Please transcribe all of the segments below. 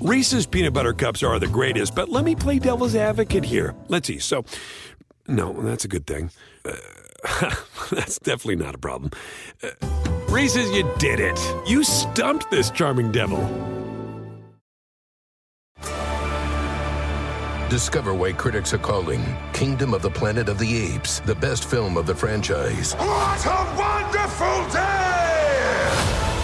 Reese's peanut butter cups are the greatest, but let me play devil's advocate here. Let's see. So, no, that's a good thing. Uh, that's definitely not a problem. Uh, Reese's, you did it. You stumped this charming devil. Discover why critics are calling Kingdom of the Planet of the Apes the best film of the franchise. What a wonderful day!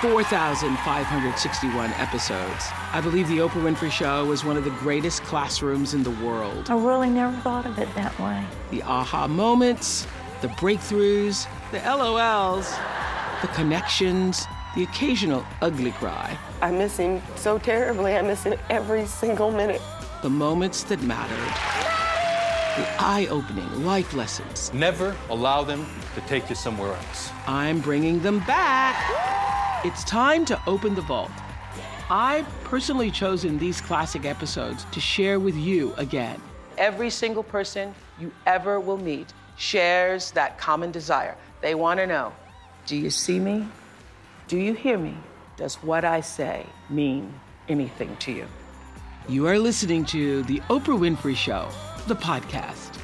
4,561 episodes, I believe The Oprah Winfrey Show was one of the greatest classrooms in the world. I really never thought of it that way. The aha moments, the breakthroughs, the LOLs, the connections, the occasional ugly cry, I miss him so terribly. I miss him every single minute. the moments that mattered, the eye opening life lessons. Never allow them to take you somewhere else. I'm bringing them back. It's time to open the vault. I've personally chosen these classic episodes to share with you again. Every single person you ever will meet shares that common desire. They want to know Do you see me? Do you hear me? Does what I say mean anything to you? You are listening to The Oprah Winfrey Show, the podcast.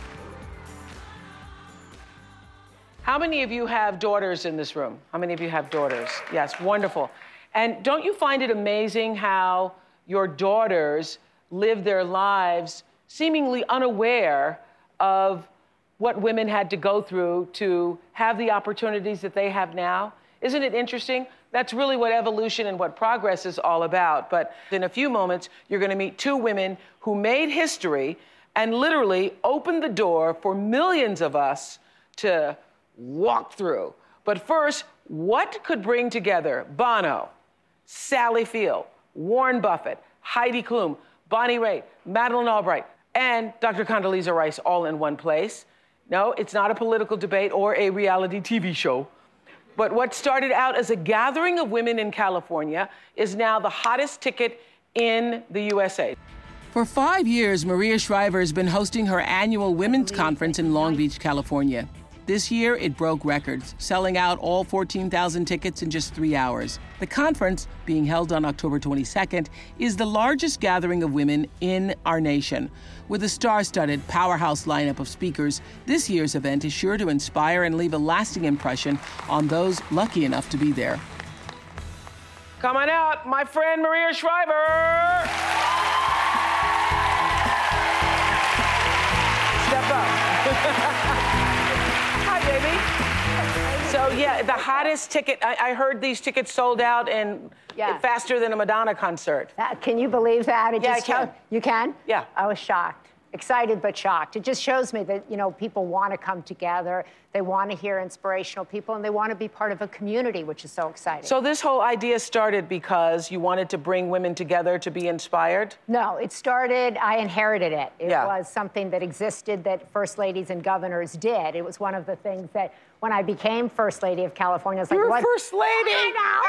How many of you have daughters in this room? How many of you have daughters? Yes, wonderful. And don't you find it amazing how your daughters live their lives seemingly unaware of what women had to go through to have the opportunities that they have now? Isn't it interesting? That's really what evolution and what progress is all about. But in a few moments, you're going to meet two women who made history and literally opened the door for millions of us to walk through. But first, what could bring together Bono, Sally Field, Warren Buffett, Heidi Klum, Bonnie Raitt, Madeleine Albright, and Dr. Condoleezza Rice all in one place? No, it's not a political debate or a reality TV show. But what started out as a gathering of women in California is now the hottest ticket in the USA. For five years, Maria Shriver has been hosting her annual women's conference in Long Beach, California. This year, it broke records, selling out all 14,000 tickets in just three hours. The conference, being held on October 22nd, is the largest gathering of women in our nation. With a star studded powerhouse lineup of speakers, this year's event is sure to inspire and leave a lasting impression on those lucky enough to be there. Come on out, my friend Maria Shriver! Step up. Baby. So yeah, the hottest ticket. I, I heard these tickets sold out in Yeah. faster than a Madonna concert. That- can you believe that? It Yeah, I just can. show- you can? Yeah. I was shocked. Excited but shocked. It just shows me that, you know, people want to come together. They want to hear inspirational people and they want to be part of a community, which is so exciting. So this whole idea started because you wanted to bring women together to be inspired. No, it started, I inherited it. It Yeah. was something that existed that first ladies and governors did. It was one of the things that when I became first lady of California, I was You're what? first lady. now.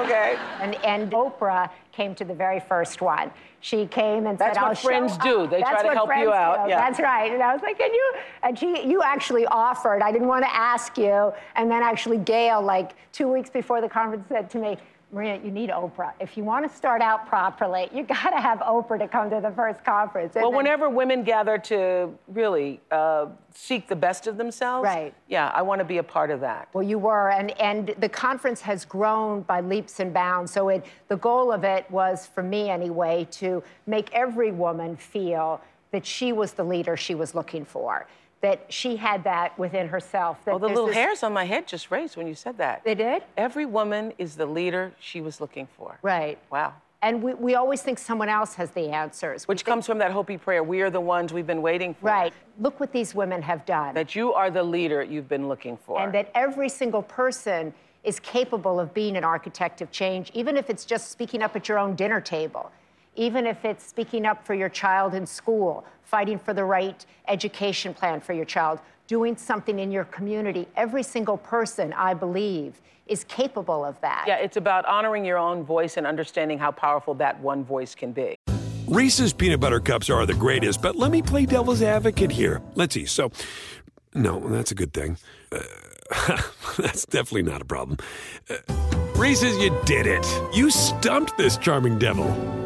okay. And, and Oprah came to the very first one. She came and That's said, what "I'll show friends do. up." They try That's to what help you friends out. do. Yeah. That's right. And I was like, "Can you?" And she, you actually offered. I didn't want to ask you. And then actually, Gail, like two weeks before the conference, said to me. Maria, you need Oprah. If you want to start out properly, you got to have Oprah to come to the first conference. Well, then- whenever women gather to really uh, seek the best of themselves, Right. Yeah, I want to be a part of that. Well, you were, and, and the conference has grown by leaps and bounds. So it, the goal of it was, for me anyway, to make every woman feel that she was the leader she was looking for, that she had that within herself. That Oh, the little this- hairs on my head just raised when you said that. They did? Every woman is the leader she was looking for. Right. Wow. And we, we always think someone else has the answers. Which think- comes from that Hopi prayer. We are the ones we've been waiting for. Right. Look what these women have done. That you are the leader you've been looking for. and that every single person is capable of being an architect of change, even if it's just speaking up at your own dinner table. Even if it's speaking up for your child in school, fighting for the right education plan for your child, doing something in your community. Every single person, I believe, is capable of that. Yeah, it's about honoring your own voice and understanding how powerful that one voice can be. Reese's peanut butter cups are the greatest, but let me play devil's advocate here. Let's see. So, no, that's a good thing. Uh, that's definitely not a problem. Uh, Reese's, you did it. You stumped this charming devil.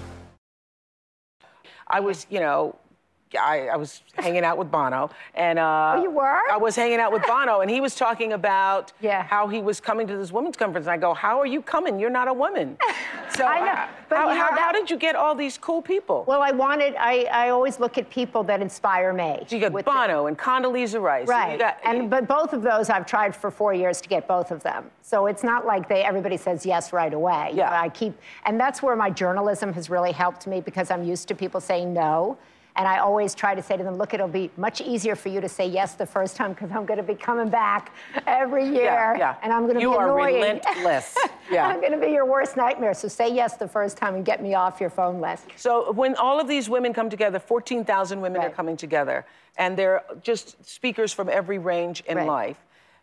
I was, you know, I, I was hanging out with Bono, and uh, Oh, you were? I was hanging out with Bono, and he was talking about Yeah. how he was coming to this women's conference. And I go, "How are you coming? You're not a woman." So I know, but how, you know how, how did you get all these cool people? Well, I wanted, I, I always look at people that inspire me. so you got the- Bono and Condoleezza Rice. and Right. You got, and but both of those I've tried for four years to get both of them. So it's not like they everybody says yes right away. Yeah. I keep and that's where my journalism has really helped me because I'm used to people saying no. And I always try to say to them, look, it'll be much easier for you to say yes the first time because I'm going to be coming back every year. yeah, yeah. And I'm going to you be are annoying. relentless. Yeah. I'm going to be your worst nightmare. So say yes the first time and get me off your phone list. So when all of these women come together, 14,000 women are coming together, and they're just speakers from every range in Right. life.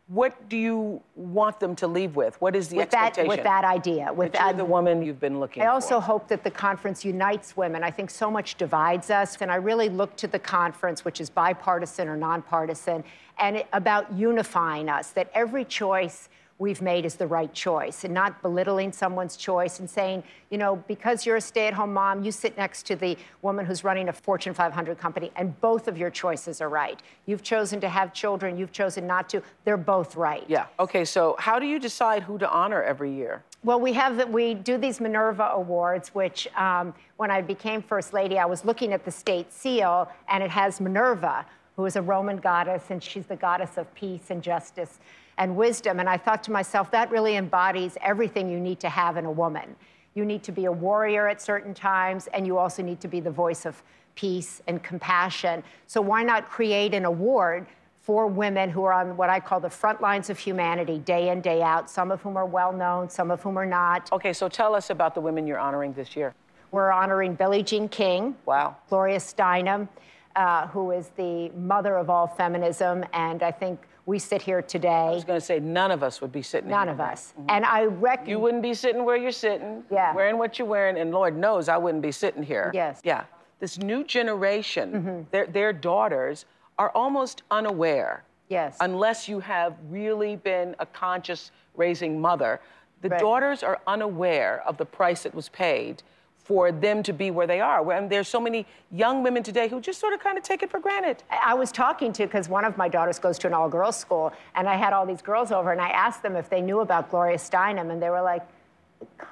What do you want them to leave with? What is the with that, expectation? with that idea. With that that, the woman you've been looking I for. also hope that the conference unites women. I think so much divides us, and I really look to the conference, which is bipartisan or nonpartisan, and it, about unifying us. That every choice we've made is the right choice, and not belittling someone's choice and saying, you know, because you're a stay-at-home mom, you sit next to the woman who's running a Fortune 500 company, and both of your choices are right. You've chosen to have children, you've chosen not to. They're both right. Yeah. Okay. So how do you decide who to honor every year? Well, we have that. We do these Minerva Awards, which um, when I became First Lady, I was looking at the state seal, and it has Minerva, who is a Roman goddess, and she's the goddess of peace and justice and wisdom. And I thought to myself, that really embodies everything you need to have in a woman. You need to be a warrior at certain times, and you also need to be the voice of peace and compassion. So why not create an award? for women who are on what I call the front lines of humanity, day in, day out, some of whom are well known, some of whom are not. Okay. So tell us about the women you're honoring this year. We're honoring Billie Jean King, Wow. Gloria Steinem, uh, who is the mother of all feminism, and I think we sit here today. I was going to say none of us would be sitting. Here. None of us. And I reckon You wouldn't be sitting where you're sitting. Yeah. Wearing what you're wearing, and Lord knows I wouldn't be sitting here. Yes. Yeah. This new generation, Mm-hmm. their their daughters are almost unaware. Yes. Unless you have really been a conscious raising mother, the Right. daughters are unaware of the price that was paid for them to be where they are. And there's so many young women today who just sort of kind of take it for granted. I was talking to, because one of my daughters goes to an all girls school, and I had all these girls over, and I asked them if they knew about Gloria Steinem, and they were like,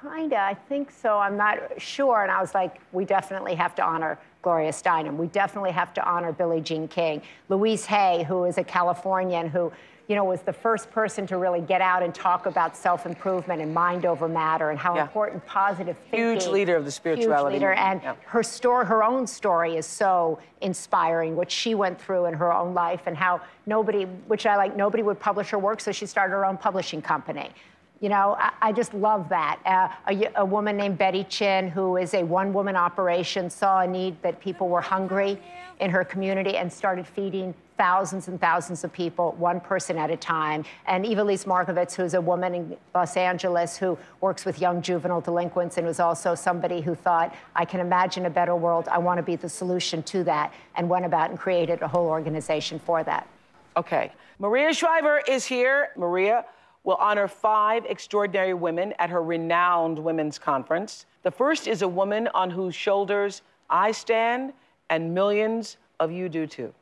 kinda, I think so, I'm not sure. And I was like, we definitely have to honor Gloria Steinem. We definitely have to honor Billie Jean King. Louise Hay, who is a Californian who, you know, was the first person to really get out and talk about self-improvement and mind over matter and how Yeah. important positive thinking. Huge leader of the spirituality Huge leader, and yeah. her story, her own story is so inspiring, what she went through in her own life and how nobody, which I like, nobody would publish her work, so she started her own publishing company. You know, I, I just love that. Uh, a, a woman named Betty Chinn, who is a one woman operation, saw a need that people were hungry in her community and started feeding thousands and thousands of people, one person at a time. And Evelise Markovitz, who's a woman in Los Angeles who works with young juvenile delinquents and was also somebody who thought, I can imagine a better world. I want to be the solution to that, and went about and created a whole organization for that. Okay. Maria Shriver is here. Maria will honor five extraordinary women at her renowned women's conference. The first is a woman on whose shoulders I stand, and millions of you do too.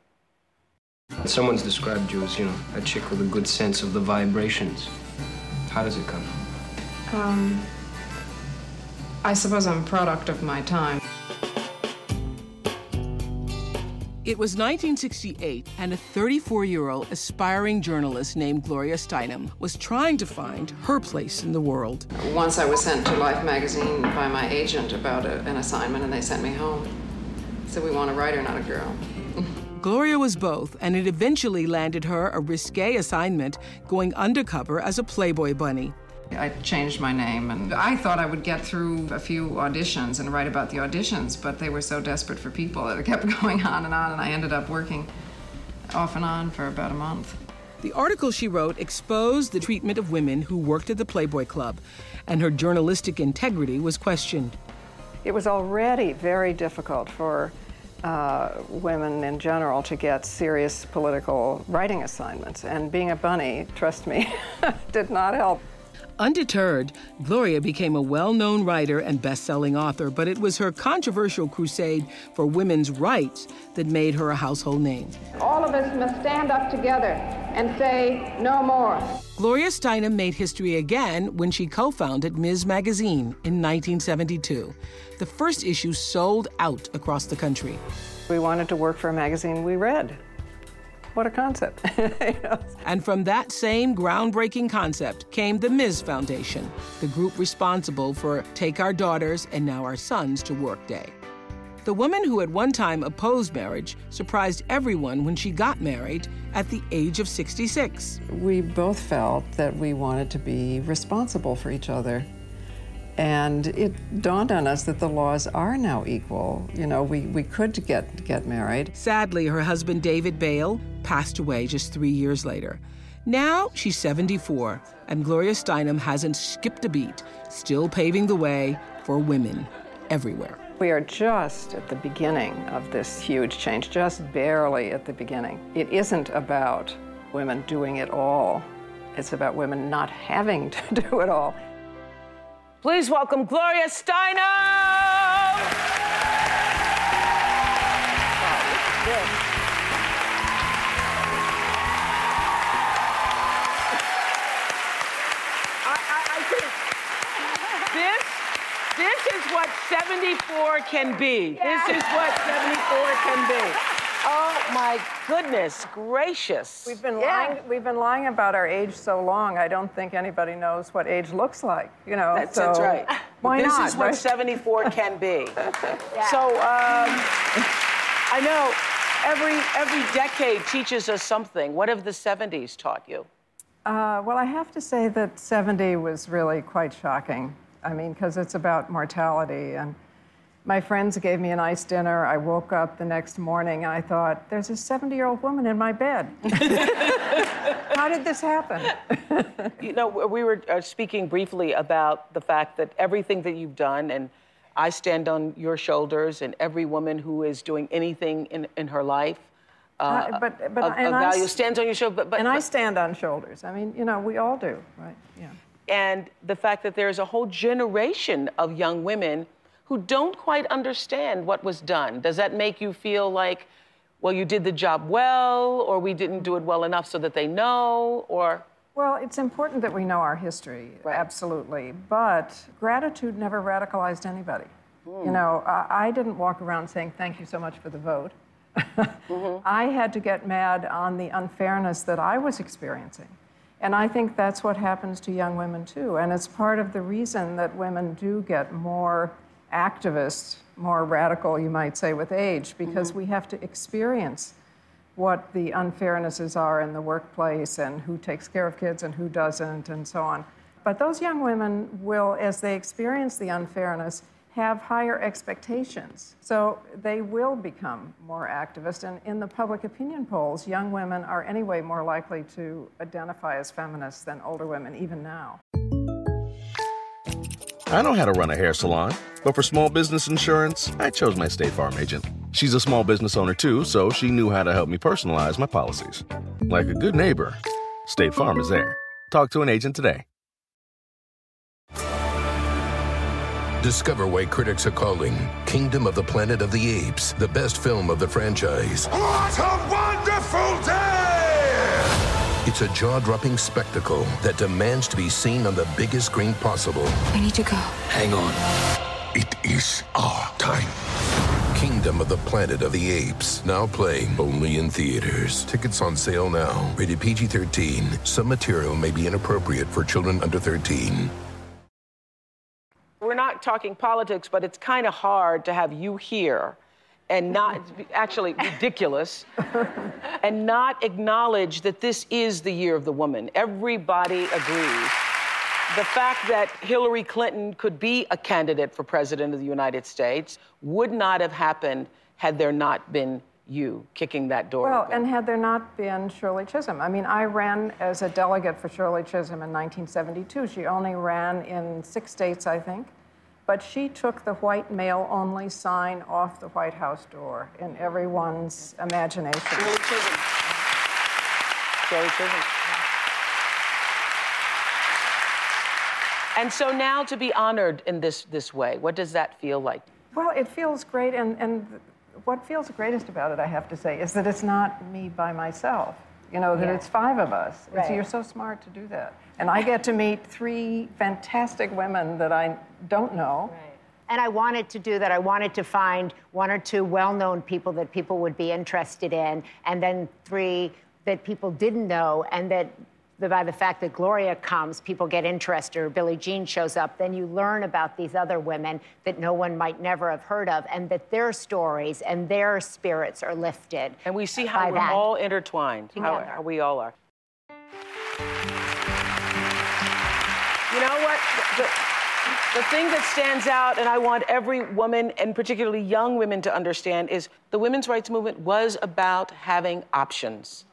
Someone's described you as, you know, a chick with a good sense of the vibrations. How does it come? Um, I suppose I'm a product of my time. It was 1968, and a 34 year old aspiring journalist named Gloria Steinem was trying to find her place in the world. Once I was sent to Life magazine by my agent about a, an assignment, and they sent me home. Said, We want a writer, not a girl. Gloria was both, and it eventually landed her a risque assignment going undercover as a Playboy bunny. I changed my name, and I thought I would get through a few auditions and write about the auditions, but they were so desperate for people that it kept going on and on, and I ended up working off and on for about a month. The article she wrote exposed the treatment of women who worked at the Playboy Club, and her journalistic integrity was questioned. It was already very difficult for uh, women in general to get serious political writing assignments, and being a bunny, trust me, did not help. Undeterred, Gloria became a well known writer and best selling author, but it was her controversial crusade for women's rights that made her a household name. All of us must stand up together and say no more. Gloria Steinem made history again when she co founded Ms. Magazine in 1972. The first issue sold out across the country. We wanted to work for a magazine we read. What a concept. you know? And from that same groundbreaking concept came the Ms. Foundation, the group responsible for Take Our Daughters and Now Our Sons to Work Day. The woman who at one time opposed marriage surprised everyone when she got married at the age of 66. We both felt that we wanted to be responsible for each other and it dawned on us that the laws are now equal. You know, we, we could get, get married. Sadly, her husband, David Bale, passed away just three years later. Now she's 74, and Gloria Steinem hasn't skipped a beat, still paving the way for women everywhere. We are just at the beginning of this huge change, just barely at the beginning. It isn't about women doing it all, it's about women not having to do it all. Please welcome Gloria Steinem. This, this is what 74 can be. This is what 74 can be. Oh my goodness gracious. We've been yeah. lying we've been lying about our age so long I don't think anybody knows what age looks like. You know. That's, so that's right. Why this not? This is what right? 74 can be. yeah. So um, I know every every decade teaches us something. What have the 70s taught you? Uh, well, I have to say that 70 was really quite shocking. I mean, because it's about mortality and my friends gave me a nice dinner. I woke up the next morning and I thought, there's a 70 year old woman in my bed. How did this happen? you know, we were uh, speaking briefly about the fact that everything that you've done, and I stand on your shoulders, and every woman who is doing anything in, in her life. Uh, uh, but but of, of value I, stands on your shoulders. But, but, and I stand on shoulders. I mean, you know, we all do, right? Yeah. And the fact that there's a whole generation of young women who don't quite understand what was done. Does that make you feel like, well, you did the job well, or we didn't do it well enough so that they know, or? Well, it's important that we know our history, right. absolutely. But gratitude never radicalized anybody. Mm. You know, I, I, didn't walk around saying, thank you so much for the vote. mm-hmm. I had to get mad on the unfairness that I was experiencing. And I think that's what happens to young women too. And it's part of the reason that women do get more activists, more radical, you might say, with age, because mm-hmm. we have to experience what the unfairnesses are in the workplace and who takes care of kids and who doesn't, and so on. But those young women will, as they experience the unfairness, have higher expectations. So they will become more activist. And in the public opinion polls, young women are anyway more likely to identify as feminists than older women, even now. I know how to run a hair salon, but for small business insurance, I chose my State Farm agent. She's a small business owner too, so she knew how to help me personalize my policies. Like a good neighbor, State Farm is there. Talk to an agent today. Discover why critics are calling Kingdom of the Planet of the Apes the best film of the franchise. What a wonderful day! It's a jaw dropping spectacle that demands to be seen on the biggest screen possible. I need to go. Hang on. It is our time. Kingdom of the Planet of the Apes, now playing only in theaters. Tickets on sale now. Rated PG 13. Some material may be inappropriate for children under 13. We're not talking politics, but it's kind of hard to have you here and not actually ridiculous and not acknowledge that this is the year of the woman. Everybody agrees. The fact that Hillary Clinton could be a candidate for president of the United States would not have happened had there not been you kicking that door. Well, open. and had there not been Shirley Chisholm, I mean, I ran as a delegate for Shirley Chisholm in 1972. She only ran in six states, I think. But she took the white male only sign off the White House door in everyone's imagination. Shirley Chisholm. Shirley Chisholm. And so now to be honored in this, this way, what does that feel like? Well, it feels great, and, and what feels the greatest about it, I have to say, is that it's not me by myself. You know, that Yeah. it's five of us. Right. you're so smart to do that. And I get to meet three fantastic women that I don't know. Right. And I wanted to do that. I wanted to find one or two well known people that people would be interested in, and then three that people didn't know, and that by the fact that Gloria comes, people get interested, or Billie Jean shows up, then you learn about these other women that no one might never have heard of, and that their stories and their spirits are lifted. And we see how we're that. all intertwined, Together. how we all are. The, the thing that stands out, and I want every woman, and particularly young women, to understand, is the women's rights movement was about having options.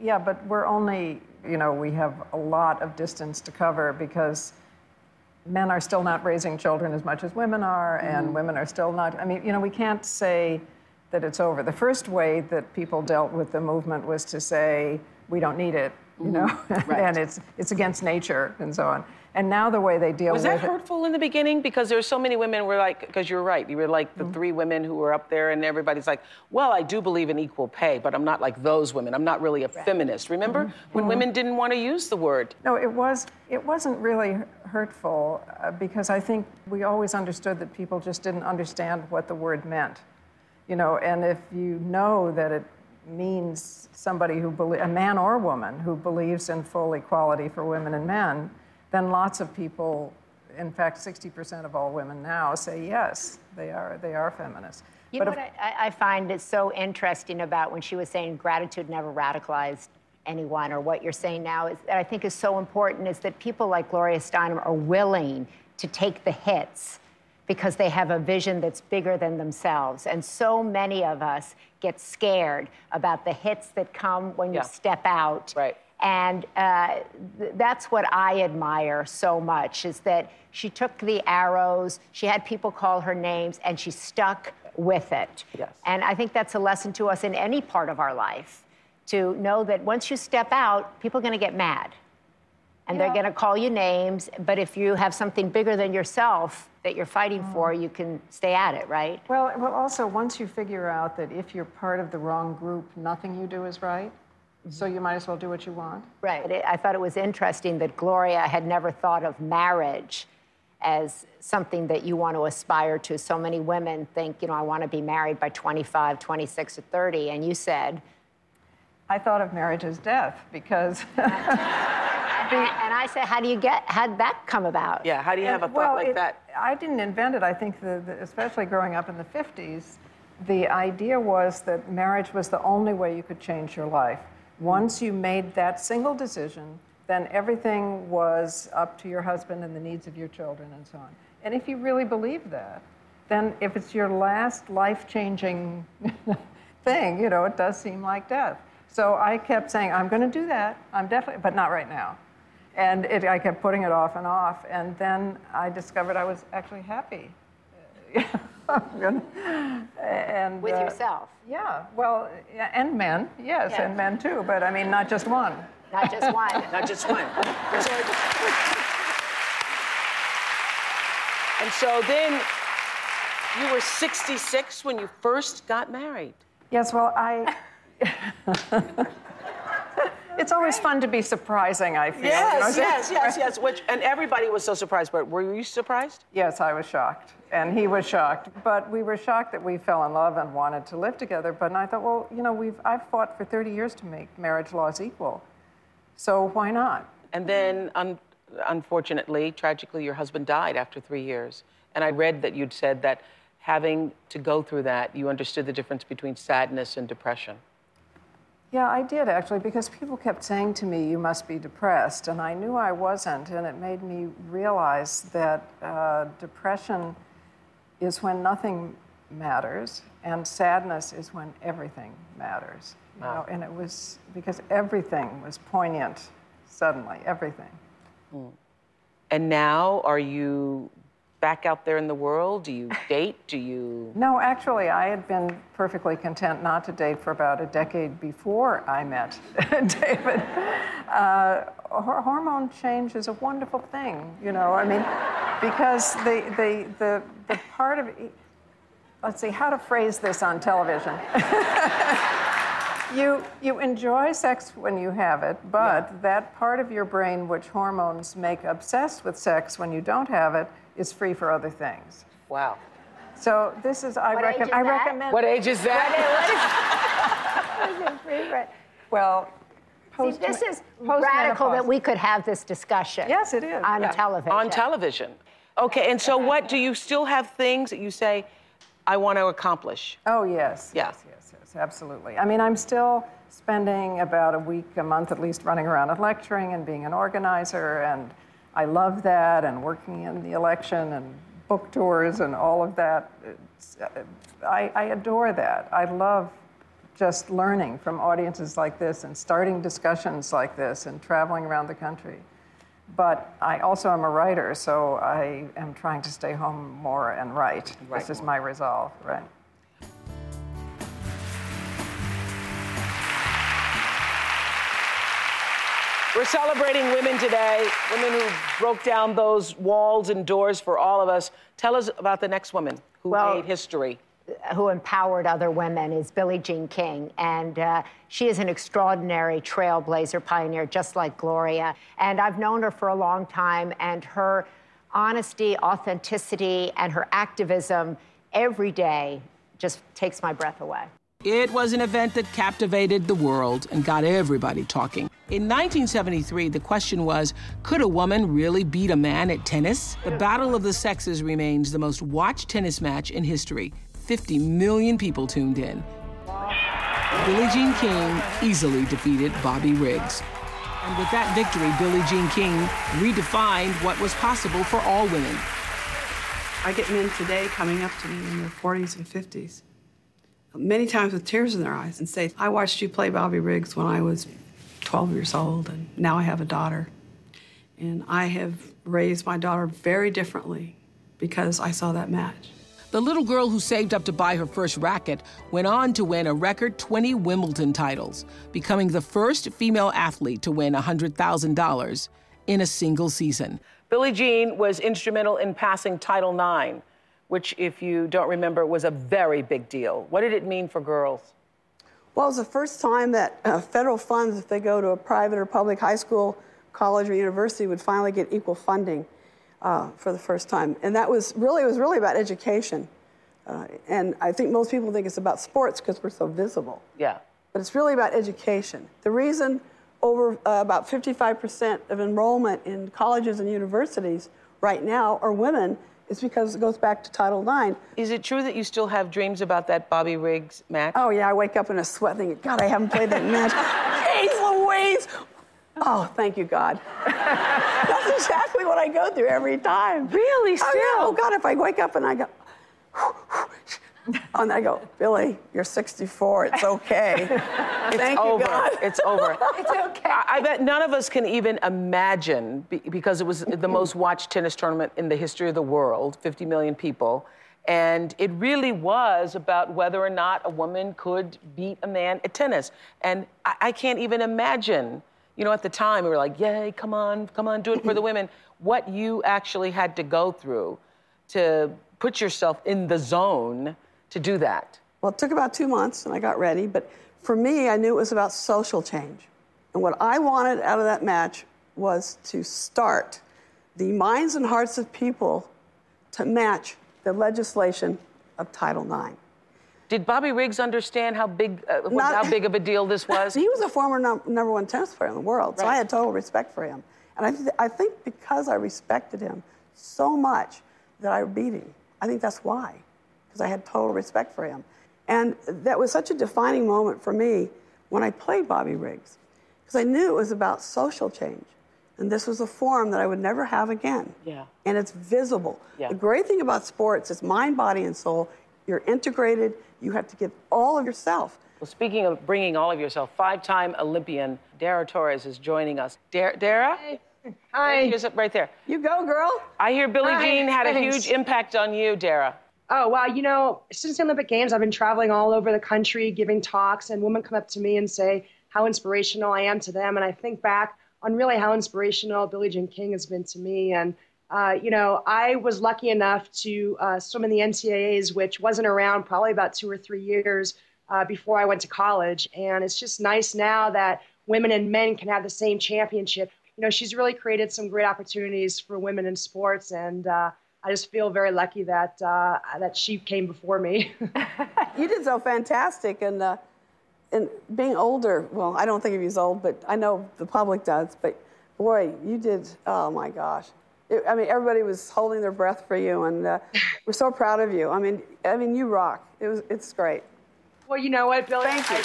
Yeah, but we're only, you know, we have a lot of distance to cover because men are still not raising children as much as women are, and Mhm. women are still not. I mean, you know, we can't say that it's over. The first way that people dealt with the movement was to say, we don't need it, you know, Right. and it's, it's against nature and so on. And now the way they deal Was with Was that it. hurtful in the beginning? Because there were so many women were like, because you're right, you were like the three women who were up there, and everybody's like, well, I do believe in equal pay, but I'm not like those women. I'm not really a feminist. Remember when Mhm. women didn't want to use the word? No, it was. It wasn't really hurtful uh, because I think we always understood that people just didn't understand what the word meant, you know. And if you know that it means somebody who believes, a man or woman who believes in full equality for women and men, then lots of people, in fact, 60% of all women now say yes, they are. They are feminists. You But know if- what I, I find is so interesting about when she was saying gratitude never radicalized anyone, or what you're saying now is that I think is so important is that people like Gloria Steinem are willing to take the hits because they have a vision that's bigger than themselves. And so many of us get scared about the hits that come when you step out. Right. And uh, th- that's what I admire so much is that she took the arrows, she had people call her names, and she stuck with it. Yes. And I think that's a lesson to us in any part of our life to know that once you step out, people are going to get mad. And they're going to call you names, but if you have something bigger than yourself that you're fighting for, you can stay at it, right? Well, well, also, once you figure out that if you're part of the wrong group, nothing you do is right, so you might as well do what you want. Right. It- I thought it was interesting that Gloria had never thought of marriage as something that you want to aspire to. So many women think, you know, I want to be married by 25, 26, or 30. And you said, I thought of marriage as death because. and I said, how do you get, how'd that come about? Yeah, how do you have a And, thought well, like it- that? I didn't invent it. I think, the, the, especially growing up in the 50s, the idea was that marriage was the only way you could change your life. Once you made that single decision, then everything was up to your husband and the needs of your children and so on. And if you really believe that, then if it's your last life changing thing, you know, it does seem like death. So I kept saying, I'm going to do that. I'm definitely, but not right now. And it, I kept putting it off and off. And then I discovered I was actually happy. and, With uh, yourself. Yeah, well, yeah, and men, yes, Yeah. and men too, but I mean, not just one. Not just one. Not just one. And and so then you were 66 when you first got married. Yes, well, I. It's always fun to be surprising, I feel. you know, Yes, yes, yes, yes. Which and everybody was so surprised. But were you surprised? Yes, I was shocked. And he was shocked. But we were shocked that we fell in love and wanted to live together. But I thought, well, you know, we've I've fought for 30 years to make marriage laws equal. So why not? And then, un- unfortunately, tragically, your husband died after three years. And I read that you'd said that having to go through that, you understood the difference between sadness and depression. Yeah, I did actually, because people kept saying to me, you must be depressed. And I knew I wasn't. And it made me realize that uh, depression is when nothing matters, and sadness is when everything matters. You Wow. know? And it was because everything was poignant suddenly, everything. And now, are you back out there in the world? Do you date? Do you? No, actually, I had been perfectly content not to date for about a decade before I met David. Uh, hor- hormone change is a wonderful thing, you know. I mean, because the the the the part of let's see how to phrase this on television. You, you enjoy sex when you have it, but that part of your brain which hormones make obsessed with sex when you don't have it is free for other things. Wow. So this is I, What age is I that? recommend. What age is that? Well, See, this is radical that we could have this discussion. Yes, it is. On Yeah. television. On television. Okay, and so what do you still have things that you say, I want to accomplish? Oh yes. Yeah. Yes, yes, yes, absolutely. I mean, I'm still spending about a week, a month at least, running around and lecturing and being an organizer, and I love that, and working in the election and book tours and all of that. Uh, I, I adore that. I love just learning from audiences like this and starting discussions like this and traveling around the country. But I also am a writer, so I am trying to stay home more and write. Write this is more. my resolve, right? We're celebrating women today, women who broke down those walls and doors for all of us. Tell us about the next woman who Well- made history. who empowered other women is Billie Jean King. And uh, she is an extraordinary trailblazer pioneer, just like Gloria. And I've known her for a long time, and her honesty, authenticity, and her activism every day just takes my breath away. It was an event that captivated the world and got everybody talking. In 1973, the question was could a woman really beat a man at tennis? The Battle of the Sexes remains the most watched tennis match in history. 50 million people tuned in. Billie Jean King easily defeated Bobby Riggs. And with that victory, Billie Jean King redefined what was possible for all women. I get men today coming up to me in their 40s and 50s, many times with tears in their eyes, and say, I watched you play Bobby Riggs when I was 12 years old, and now I have a daughter. And I have raised my daughter very differently because I saw that match. The little girl who saved up to buy her first racket went on to win a record 20 Wimbledon titles, becoming the first female athlete to win $100,000 in a single season. Billie Jean was instrumental in passing Title IX, which, if you don't remember, was a very big deal. What did it mean for girls? Well, it was the first time that uh, federal funds, if they go to a private or public high school, college, or university, would finally get equal funding uh, for the first time. And that was really, it was really about education. Uh, and I think most people think it's about sports because we're so visible. Yeah. But it's really about education. The reason over uh, about 55% of enrollment in colleges and universities right now are women is because it goes back to Title IX. Is it true that you still have dreams about that Bobby Riggs match? Oh, yeah, I wake up in a sweat thinking, God, I haven't played that match. Jeez Louise! Oh, thank you, God. That's exactly what I go through every time. Really? Still? Oh, yeah. Oh, God, if I wake up and I go, Oh, and I go, Billie, you're 64. It's okay. It's Thank you, over. God. It's over. It's okay. I, I bet none of us can even imagine, be, because it was the most watched tennis tournament in the history of the world 50 million people. And it really was about whether or not a woman could beat a man at tennis. And I, I can't even imagine, you know, at the time, we were like, yay, come on, come on, do it for the women. What you actually had to go through to put yourself in the zone to do that. Well, it took about two months and I got ready, but for me, I knew it was about social change. And what I wanted out of that match was to start the minds and hearts of people to match the legislation of Title IX. Did Bobby Riggs understand how big, uh, Not- how big of a deal this was? he was a former num- number one tennis player in the world, so I had total respect for him. And I, th- I think because I respected him so much that I beat him. I think that's why, because I had total respect for him. And that was such a defining moment for me when I played Bobby Riggs, because I knew it was about social change. And this was a forum that I would never have again. Yeah. And it's visible. Yeah. The great thing about sports is mind, body, and soul. You're integrated. You have to give all of yourself. Well, speaking of bringing all of yourself, five-time Olympian Dara Torres is joining us. Dara? Dara? Hi. Here's it right there. You go, girl. I hear Billie Hi, Jean had a huge impact on you, Dara. Oh, wow. You know, since the Olympic Games, I've been traveling all over the country giving talks, and women come up to me and say how inspirational I am to them. And I think back on really how inspirational Billie Jean King has been to me. And, uh, you know, I was lucky enough to uh, swim in the NCAAs, which wasn't around probably about two or three years uh, before I went to college. And it's just nice now that women and men can have the same championship. You know, she's really created some great opportunities for women in sports, and uh, I just feel very lucky that uh, that she came before me. you did so fantastic and uh, and being older well i don't think of you as old but i know the public does but boy you did oh my gosh It- i mean everybody was holding their breath for you and uh, we're so proud of you i mean i mean you rock it was it's great well, you know what, Billie? Thank you.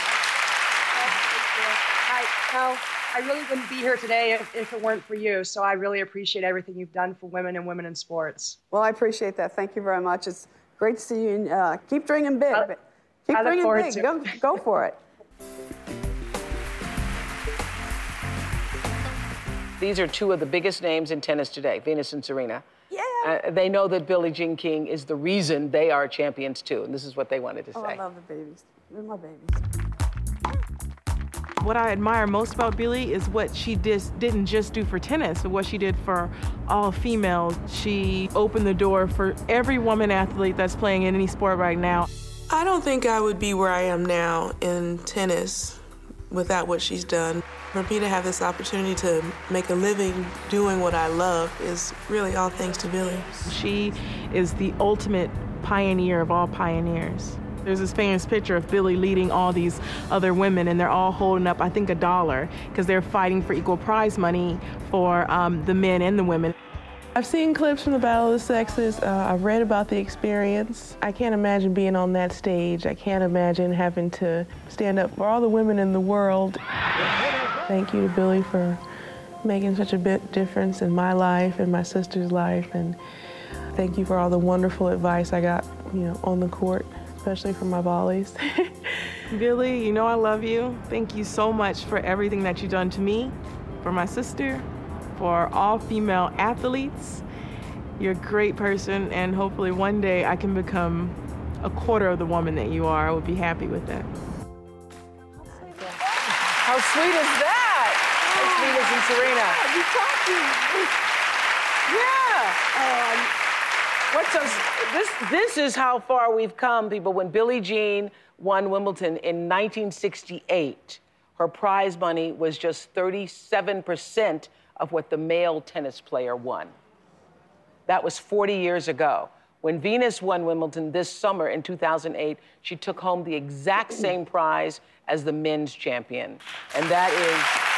I, no, I really wouldn't be here today if, if it weren't for you. So I really appreciate everything you've done for women and women in sports. well i appreciate that thank you very much it's great to see you and uh, keep dreaming big but keep I look dreaming forward big to it. go, go for it These are two of the biggest names in tennis today, Venus and Serena. Yeah. Uh, they know that Billie Jean King is the reason they are champions too, and this is what they wanted to oh, say. i love the babies they're my babies What I admire most about Billie is what she dis- didn't just do for tennis, but what she did for all females. She opened the door for every woman athlete that's playing in any sport right now. I don't think I would be where I am now in tennis without what she's done. For me to have this opportunity to make a living doing what I love is really all thanks to Billie. She is the ultimate pioneer of all pioneers. There's this famous picture of Billie leading all these other women, and they're all holding up, I think, a dollar because they're fighting for equal prize money for um, the men and the women. I've seen clips from the Battle of the Sexes. Uh, I've read about the experience. I can't imagine being on that stage. I can't imagine having to stand up for all the women in the world. Thank you to Billie for making such a big difference in my life and my sister's life. And thank you for all the wonderful advice I got, you know, on the court, especially for my volleys. Billie, you know I love you. Thank you so much for everything that you've done to me, for my sister, for all female athletes. You're a great person, and hopefully one day I can become a quarter of the woman that you are. I would be happy with that. How sweet is that? That's Venus and Serena. Yeah. What does this? This is how far we've come, people. When Billie Jean won Wimbledon in 1968, her prize money was just 37% of what the male tennis player won. That was 40 years ago. When Venus won Wimbledon this summer in 2008, she took home the exact same prize as the men's champion. And that is.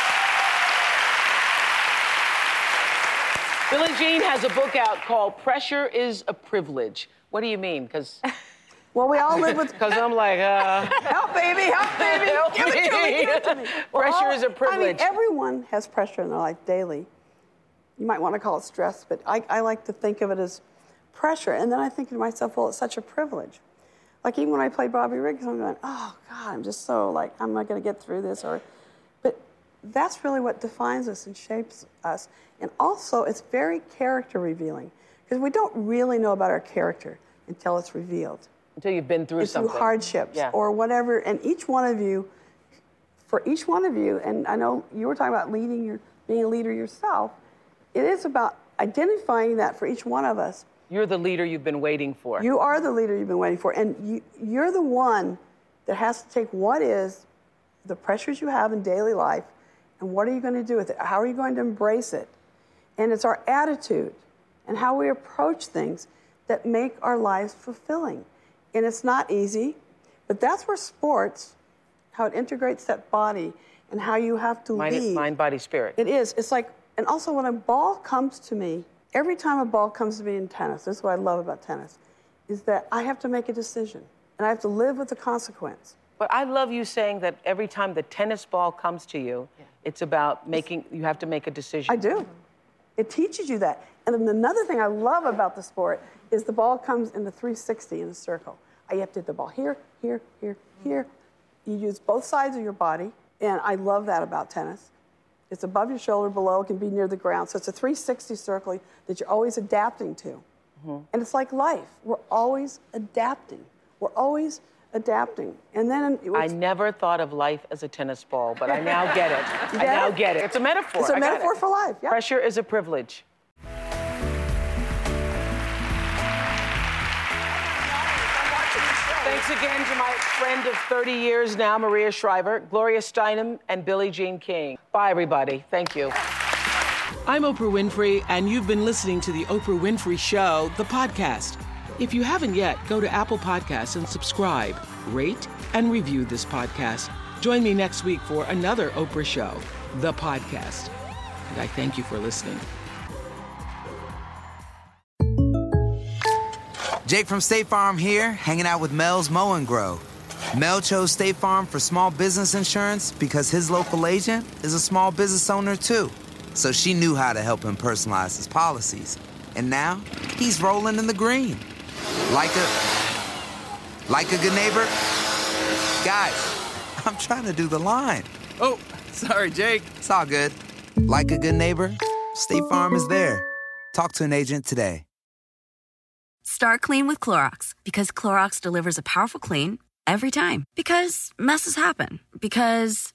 Billie Jean has a book out called Pressure is a Privilege. What do you mean? Because. Well, we all live with. Because I'm like, uh. help, baby, help, baby. Help give it to me, me. give it to me. Pressure is a I mean, privilege. everyone has pressure in their life daily. You might want to call it stress, but I, I like to think of it as pressure. And then I think to myself, well, it's such a privilege. Like even when I played Bobby Riggs, I'm going, oh God, I'm just so like, I'm not going to get through this. Or, that's really what defines us and shapes us. And also, it's very character revealing because we don't really know about our character until it's revealed. Until you've been through It's something. through hardships Yeah. or whatever. And each one of you, for each one of you, and I know you were talking about leading your, being a leader yourself. It is about identifying that for each one of us. You're the leader you've been waiting for. You are the leader you've been waiting for, and you, you're the one that has to take what is the pressures you have in daily life And what are you going to do with it? How are you going to embrace it? And it's our attitude and how we approach things that make our lives fulfilling. And it's not easy, but that's where sports, how it integrates that body and how you have to Mind, lead. mind, body, spirit. It is. It's like, and also when a ball comes to me, every time a ball comes to me in tennis, this is what I love about tennis, is that I have to make a decision and I have to live with the consequence. But I love you saying that every time the tennis ball comes to you, it's about making, you have to make a decision. I do. Mm-hmm. It teaches you that. And then another thing I love about the sport is the ball comes in the 360 in a circle. I have to hit the ball here, here, here, here. You use both sides of your body, and I love that about tennis. It's above your shoulder, below, it can be near the ground. So it's a 360 circle that you're always adapting to. Mm-hmm. And it's like life. We're always adapting. We're always adapting. And then I never thought of life as a tennis ball, but I now get it. You I now it? get it. It's a metaphor. It's a I metaphor it. for life. Yeah. Pressure is a privilege. Thanks again to my friend of 30 years now, Maria Shriver, Gloria Steinem, and Billie Jean King. Bye, everybody. Thank you. I'm Oprah Winfrey, and you've been listening to The Oprah Winfrey Show, the podcast. If you haven't yet, go to Apple Podcasts and subscribe, rate, and review this podcast. Join me next week for another Oprah Show, the podcast. And I thank you for listening. Jake from State Farm here, hanging out with Mel's Mow and Grow. Mel chose State Farm for small business insurance because his local agent is a small business owner too. So she knew how to help him personalize his policies. And now he's rolling in the green. Like a like a good neighbor. Guys, I'm trying to do the line. Oh, sorry, Jake. It's all good. Like a good neighbor, State Farm is there. Talk to an agent today. Start clean with Clorox because Clorox delivers a powerful clean every time. Because messes happen. Because.